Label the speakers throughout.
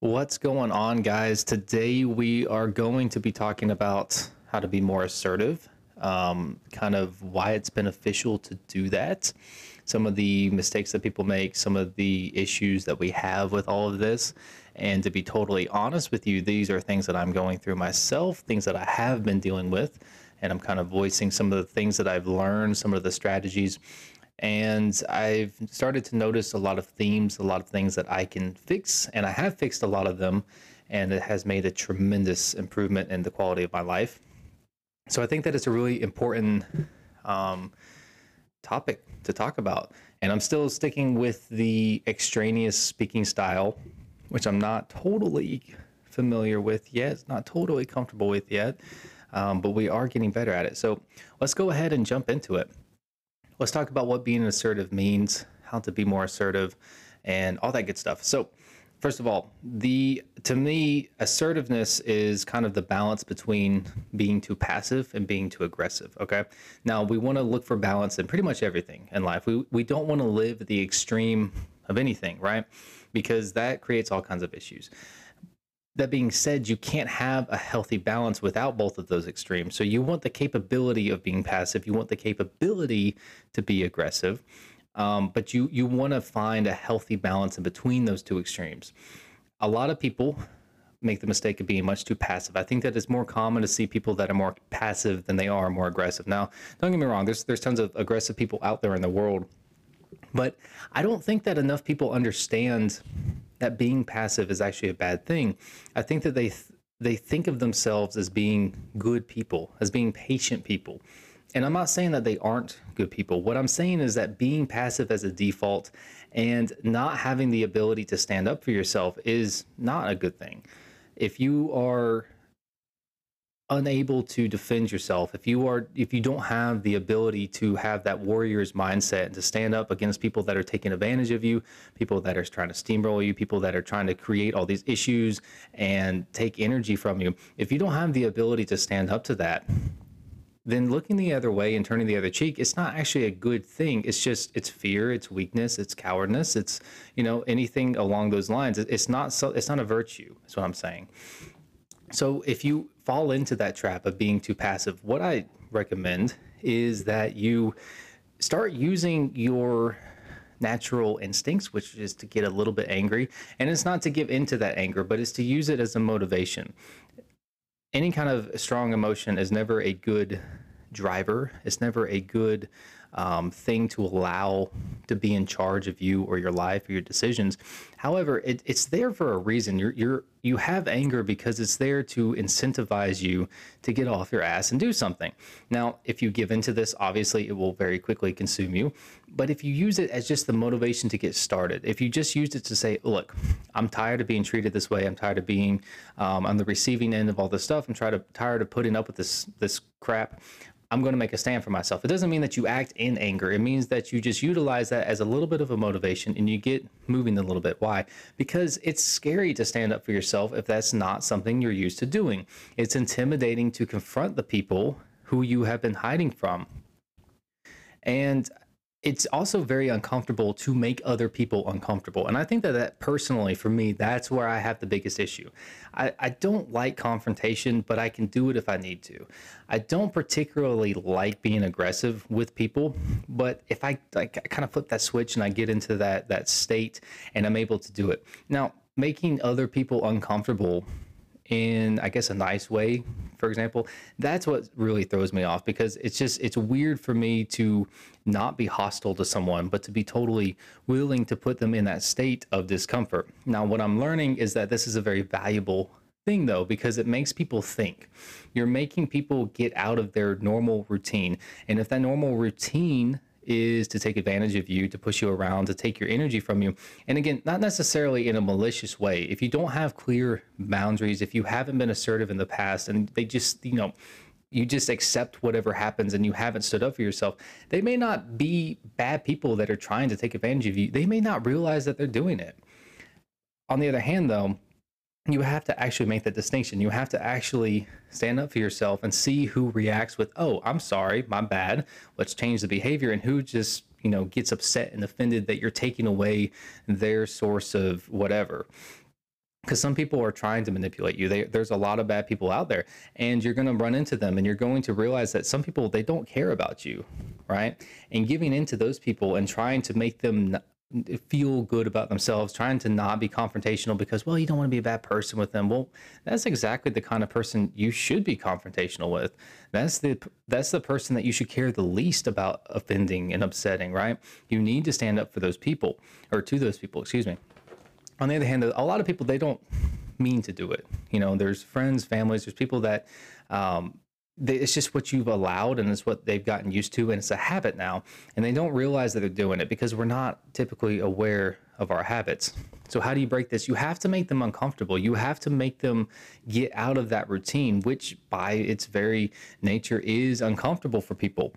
Speaker 1: What's going on, guys? Today we are going to be talking about how to be more assertive, um, kind of why it's beneficial to do that, some of the mistakes that people make, some of the issues that we have with all of this. And to be totally honest with you, these are things that I'm going through myself, things that I have been dealing with. And I'm kind of voicing some of the things that I've learned, some of the strategies and I've started to notice a lot of themes, a lot of things that I can fix, and I have fixed a lot of them, and it has made a tremendous improvement in the quality of my life. So I think that it's a really important um, topic to talk about, and I'm still sticking with the extraneous speaking style, which I'm not totally familiar with yet, not totally comfortable with yet, um, but we are getting better at it. So let's go ahead and jump into it let's talk about what being assertive means, how to be more assertive, and all that good stuff. So, first of all, the to me, assertiveness is kind of the balance between being too passive and being too aggressive. Okay. Now we want to look for balance in pretty much everything in life. We we don't want to live the extreme of anything, right? Because that creates all kinds of issues that being said, you can't have a healthy balance without both of those extremes. So you want the capability of being passive, you want the capability to be aggressive, um, but you you want to find a healthy balance in between those two extremes. A lot of people make the mistake of being much too passive. I think that it's more common to see people that are more passive than they are more aggressive. Now, don't get me wrong, there's there's tons of aggressive people out there in the world, but I don't think that enough people understand that being passive is actually a bad thing. I think that they th- they think of themselves as being good people, as being patient people. And I'm not saying that they aren't good people. What I'm saying is that being passive as a default and not having the ability to stand up for yourself is not a good thing. If you are unable to defend yourself, if you are if you don't have the ability to have that warrior's mindset and to stand up against people that are taking advantage of you, people that are trying to steamroll you, people that are trying to create all these issues and take energy from you, if you don't have the ability to stand up to that, then looking the other way and turning the other cheek, it's not actually a good thing. It's just it's fear, it's weakness, it's cowardness, it's you know anything along those lines. It's not so. It's not a virtue. Is what I'm saying. So if you fall into that trap of being too passive, what I recommend is that you start using your natural instincts, which is to get a little bit angry. And it's not to give into that anger, but it's to use it as a motivation. Any kind of strong emotion is never a good driver, it's never a good um, thing to allow to be in charge of you or your life or your decisions. However, it, it's there for a reason. You're, you're you have anger because it's there to incentivize you to get off your ass and do something. Now, if you give into this, obviously it will very quickly consume you. But if you use it as just the motivation to get started, if you just used it to say, "Look, I'm tired of being treated this way. I'm tired of being um, on the receiving end of all this stuff. I'm tired of tired of putting up with this this crap. I'm going to make a stand for myself. It doesn't mean that you act in anger. It means that you just utilize that as a little bit of a motivation and you get moving a little bit. Why? Because it's scary to stand up for yourself if that's not something you're used to doing. It's intimidating to confront the people who you have been hiding from. And it's also very uncomfortable to make other people uncomfortable. And I think that that personally, for me, that's where I have the biggest issue. I, I don't like confrontation, but I can do it if I need to. I don't particularly like being aggressive with people, but if I like I kind of flip that switch and I get into that that state and I'm able to do it. Now, making other people uncomfortable in I guess a nice way, for example, that's what really throws me off because it's just it's weird for me to not be hostile to someone, but to be totally willing to put them in that state of discomfort. Now, what I'm learning is that this is a very valuable thing though because it makes people think. You're making people get out of their normal routine. And if that normal routine is to take advantage of you, to push you around, to take your energy from you. And again, not necessarily in a malicious way. If you don't have clear boundaries, if you haven't been assertive in the past and they just, you know, you just accept whatever happens and you haven't stood up for yourself, they may not be bad people that are trying to take advantage of you. They may not realize that they're doing it. On the other hand, though, you have to actually make that distinction. You have to actually stand up for yourself and see who reacts with, "Oh, I'm sorry, my bad. Let's change the behavior," and who just you know gets upset and offended that you're taking away their source of whatever. because some people are trying to manipulate you. They, there's a lot of bad people out there, and you're going to run into them, and you're going to realize that some people they don't care about you, right? And giving into those people and trying to make them feel good about themselves, trying to not be confrontational because, well, you don't want to be a bad person with them. Well, that's exactly the kind of person you should be confrontational with. That's the that's the person that you should care the least about offending and upsetting, right? You need to stand up for those people or to those people, excuse me. On the other hand, a lot of people they don't mean to do it. You know, there's friends, families, there's people that um, they, it's just what you've allowed and it's what they've gotten used to and it's a habit now. And they don't realize that they're doing it because we're not typically aware of our habits. So how do you break this? You have to make them uncomfortable. You have to make them get out of that routine which by its very nature is uncomfortable for people.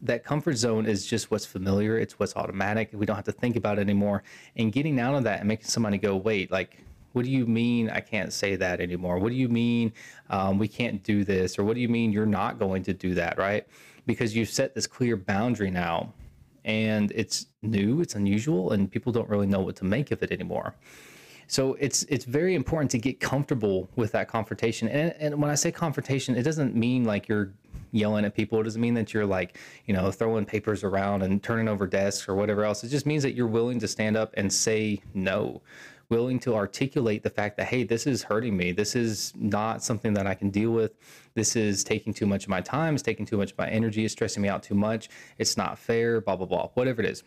Speaker 1: That comfort zone is just what's familiar. It's what's automatic. We don't have to think about it anymore. And getting out of that and making somebody go wait like what do you mean I can't say that anymore? What do you mean um, we can't do this? Or what do you mean you're not going to do that, right? Because you've set this clear boundary now and it's new, it's unusual, and people don't really know what to make of it anymore. So it's it's very important to get comfortable with that confrontation. And, and when I say confrontation, it doesn't mean like you're yelling at people. It doesn't mean that you're like, you know, throwing papers around and turning over desks or whatever else. It just means that you're willing to stand up and say no willing to articulate the fact that, hey, this is hurting me. This is not something that I can deal with. This is taking too much of my time. It's taking too much of my energy. It's stressing me out too much. It's not fair, blah, blah, blah, whatever it is.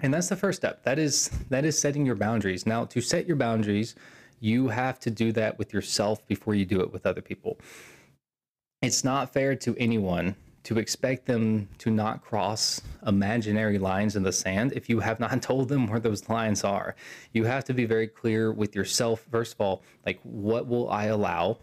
Speaker 1: And that's the first step. That is that is setting your boundaries. Now, to set your boundaries, you have to do that with yourself before you do it with other people. It's not fair to anyone to expect them to not cross imaginary lines in the sand if you have not told them where those lines are. You have to be very clear with yourself, first of all, like what will I allow?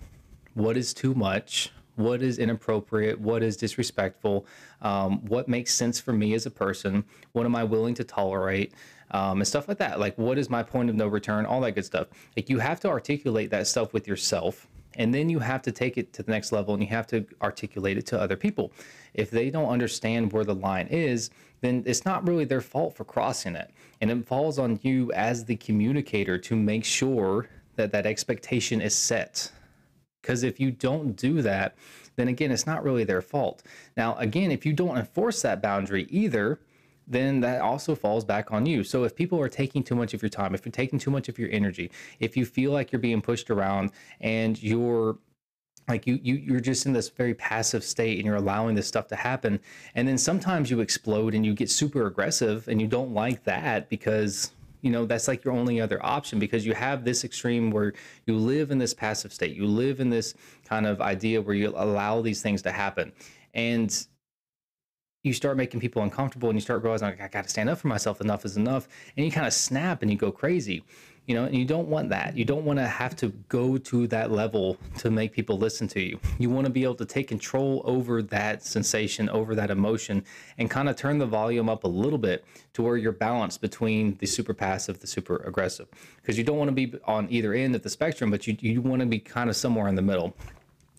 Speaker 1: What is too much? What is inappropriate? What is disrespectful? Um, what makes sense for me as a person? What am I willing to tolerate? Um, and stuff like that. Like, what is my point of no return? All that good stuff. Like, you have to articulate that stuff with yourself and then you have to take it to the next level and you have to articulate it to other people. If they don't understand where the line is, then it's not really their fault for crossing it. And it falls on you as the communicator to make sure that that expectation is set. Because if you don't do that, then again, it's not really their fault. Now, again, if you don't enforce that boundary either, then that also falls back on you. So if people are taking too much of your time, if you're taking too much of your energy, if you feel like you're being pushed around and you're like you, you you're just in this very passive state and you're allowing this stuff to happen and then sometimes you explode and you get super aggressive and you don't like that because you know that's like your only other option because you have this extreme where you live in this passive state you live in this kind of idea where you allow these things to happen and you start making people uncomfortable and you start realizing like, I got to stand up for myself. Enough is enough. And you kind of snap and you go crazy, you know, and you don't want that. You don't want to have to go to that level to make people listen to you. You want to be able to take control over that sensation, over that emotion, and kind of turn the volume up a little bit to where you're balanced between the super passive, the super aggressive. Because you don't want to be on either end of the spectrum, but you, you want to be kind of somewhere in the middle.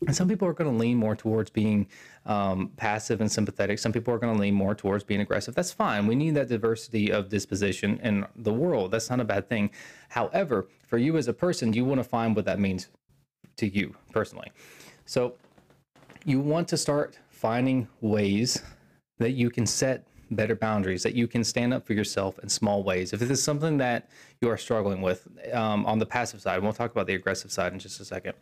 Speaker 1: And some people are going to lean more towards being um, passive and sympathetic. Some people are going to lean more towards being aggressive. That's fine. We need that diversity of disposition in the world. That's not a bad thing. However, for you as a person, you want to find what that means to you personally. So you want to start finding ways that you can set better boundaries, that you can stand up for yourself in small ways. If this is something that you are struggling with um, on the passive side, we'll talk about the aggressive side in just a second.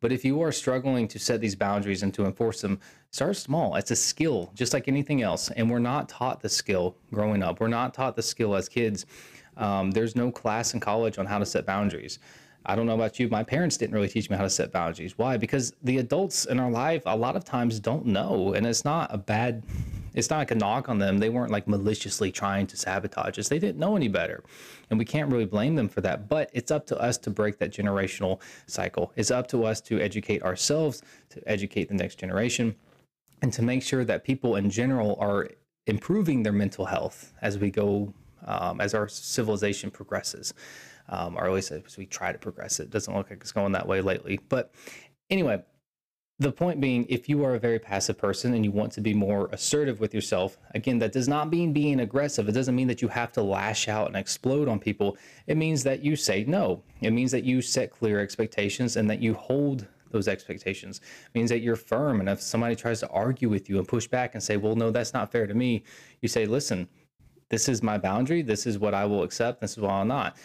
Speaker 1: But if you are struggling to set these boundaries and to enforce them, start small. It's a skill, just like anything else. And we're not taught the skill growing up. We're not taught the skill as kids. Um, there's no class in college on how to set boundaries. I don't know about you. My parents didn't really teach me how to set boundaries. Why? Because the adults in our life a lot of times don't know, and it's not a bad. It's not like a knock on them. They weren't like maliciously trying to sabotage us. They didn't know any better, and we can't really blame them for that. But it's up to us to break that generational cycle. It's up to us to educate ourselves, to educate the next generation, and to make sure that people in general are improving their mental health as we go, um, as our civilization progresses um, or at least as we try to progress. It doesn't look like it's going that way lately. But anyway, the point being, if you are a very passive person and you want to be more assertive with yourself, again, that does not mean being aggressive. It doesn't mean that you have to lash out and explode on people. It means that you say no. It means that you set clear expectations and that you hold those expectations. It means that you're firm. And if somebody tries to argue with you and push back and say, well, no, that's not fair to me, you say, listen, this is my boundary. This is what I will accept. This is what I'll not.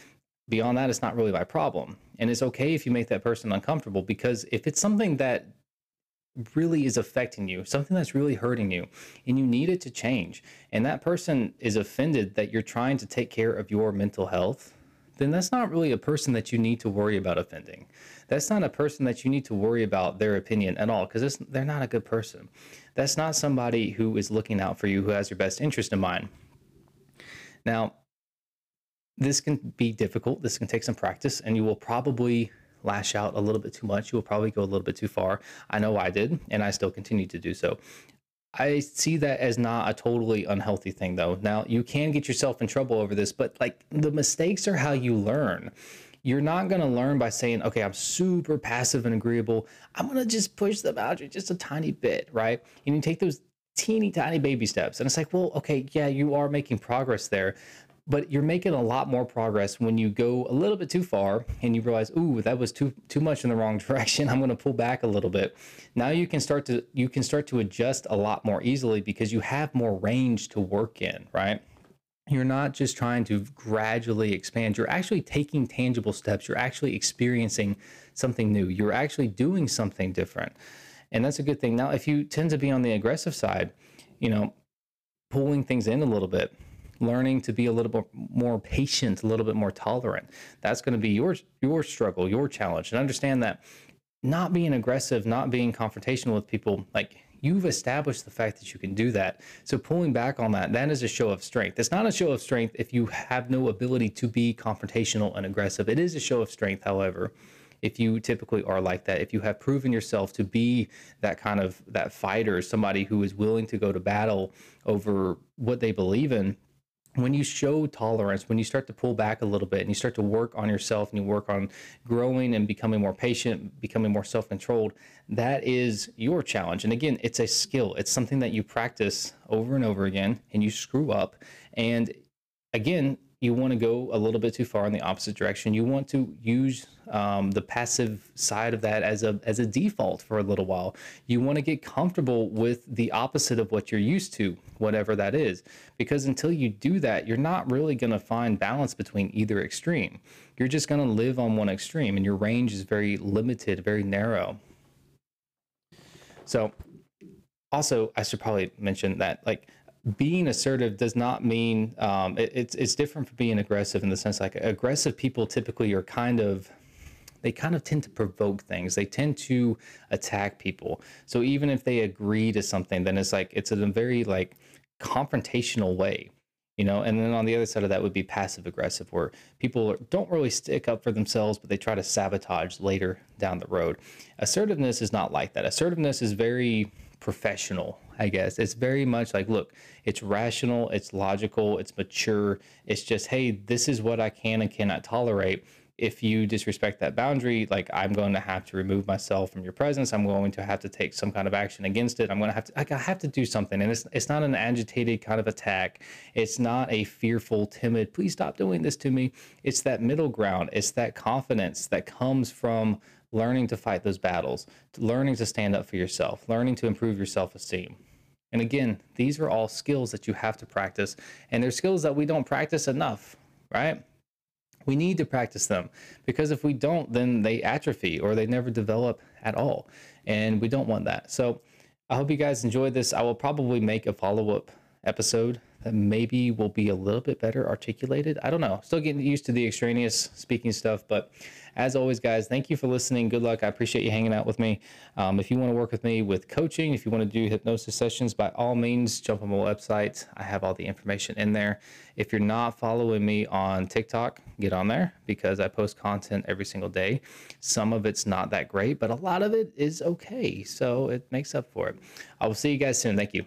Speaker 1: Beyond that, it's not really my problem. And it's okay if you make that person uncomfortable because if it's something that really is affecting you, something that's really hurting you, and you need it to change, and that person is offended that you're trying to take care of your mental health, then that's not really a person that you need to worry about offending. That's not a person that you need to worry about their opinion at all because they're not a good person. That's not somebody who is looking out for you, who has your best interest in mind. Now, this can be difficult. This can take some practice, and you will probably lash out a little bit too much. You will probably go a little bit too far. I know I did, and I still continue to do so. I see that as not a totally unhealthy thing, though. Now, you can get yourself in trouble over this, but like the mistakes are how you learn. You're not going to learn by saying, okay, I'm super passive and agreeable. I'm going to just push the boundary just a tiny bit, right? And you take those teeny tiny baby steps. And it's like, well, okay, yeah, you are making progress there but you're making a lot more progress when you go a little bit too far and you realize ooh that was too too much in the wrong direction. I'm going to pull back a little bit. Now you can start to you can start to adjust a lot more easily because you have more range to work in right? You're not just trying to gradually expand. You're actually taking tangible steps. You're actually experiencing something new. You're actually doing something different. And that's a good thing. Now if you tend to be on the aggressive side you know pulling things in a little bit learning to be a little bit more patient, a little bit more tolerant. That's going to be your your struggle, your challenge. And understand that not being aggressive, not being confrontational with people, like you've established the fact that you can do that. So pulling back on that, that is a show of strength. It's not a show of strength if you have no ability to be confrontational and aggressive. It is a show of strength, however, if you typically are like that, if you have proven yourself to be that kind of that fighter, somebody who is willing to go to battle over what they believe in, when you show tolerance, when you start to pull back a little bit and you start to work on yourself and you work on growing and becoming more patient, becoming more self controlled, that is your challenge. And again, it's a skill, it's something that you practice over and over again and you screw up. And again, you want to go a little bit too far in the opposite direction. You want to use um, the passive side of that as a as a default for a little while. You want to get comfortable with the opposite of what you're used to, whatever that is, because until you do that, you're not really going to find balance between either extreme. You're just going to live on one extreme, and your range is very limited, very narrow. So, also, I should probably mention that like being assertive does not mean um, it, it's it's different from being aggressive in the sense like aggressive people typically are kind of they kind of tend to provoke things. They tend to attack people. So even if they agree to something, then it's like it's in a very like confrontational way, you know. And then on the other side of that would be passive aggressive, where people don't really stick up for themselves, but they try to sabotage later down the road. Assertiveness is not like that. Assertiveness is very professional, I guess. It's very much like, look, it's rational, it's logical, it's mature. It's just, hey, this is what I can and cannot tolerate. If you disrespect that boundary, like I'm going to have to remove myself from your presence. I'm going to have to take some kind of action against it. I'm going to have to, like, I have to do something. And it's, it's not an agitated kind of attack. It's not a fearful, timid, please stop doing this to me. It's that middle ground. It's that confidence that comes from learning to fight those battles, learning to stand up for yourself, learning to improve your self esteem. And again, these are all skills that you have to practice, and they're skills that we don't practice enough, right? We need to practice them because if we don't, then they atrophy or they never develop at all. And we don't want that. So I hope you guys enjoyed this. I will probably make a follow up episode that maybe will be a little bit better articulated. I don't know. Still getting used to the extraneous speaking stuff, but as always, guys, thank you for listening. Good luck. I appreciate you hanging out with me. Um, if you want to work with me with coaching, if you want to do hypnosis sessions, by all means, jump on my website. I have all the information in there. If you're not following me on TikTok, get on there because I post content every single day. Some of it's not that great, but a lot of it is okay. So it makes up for it. I will see you guys soon. Thank you.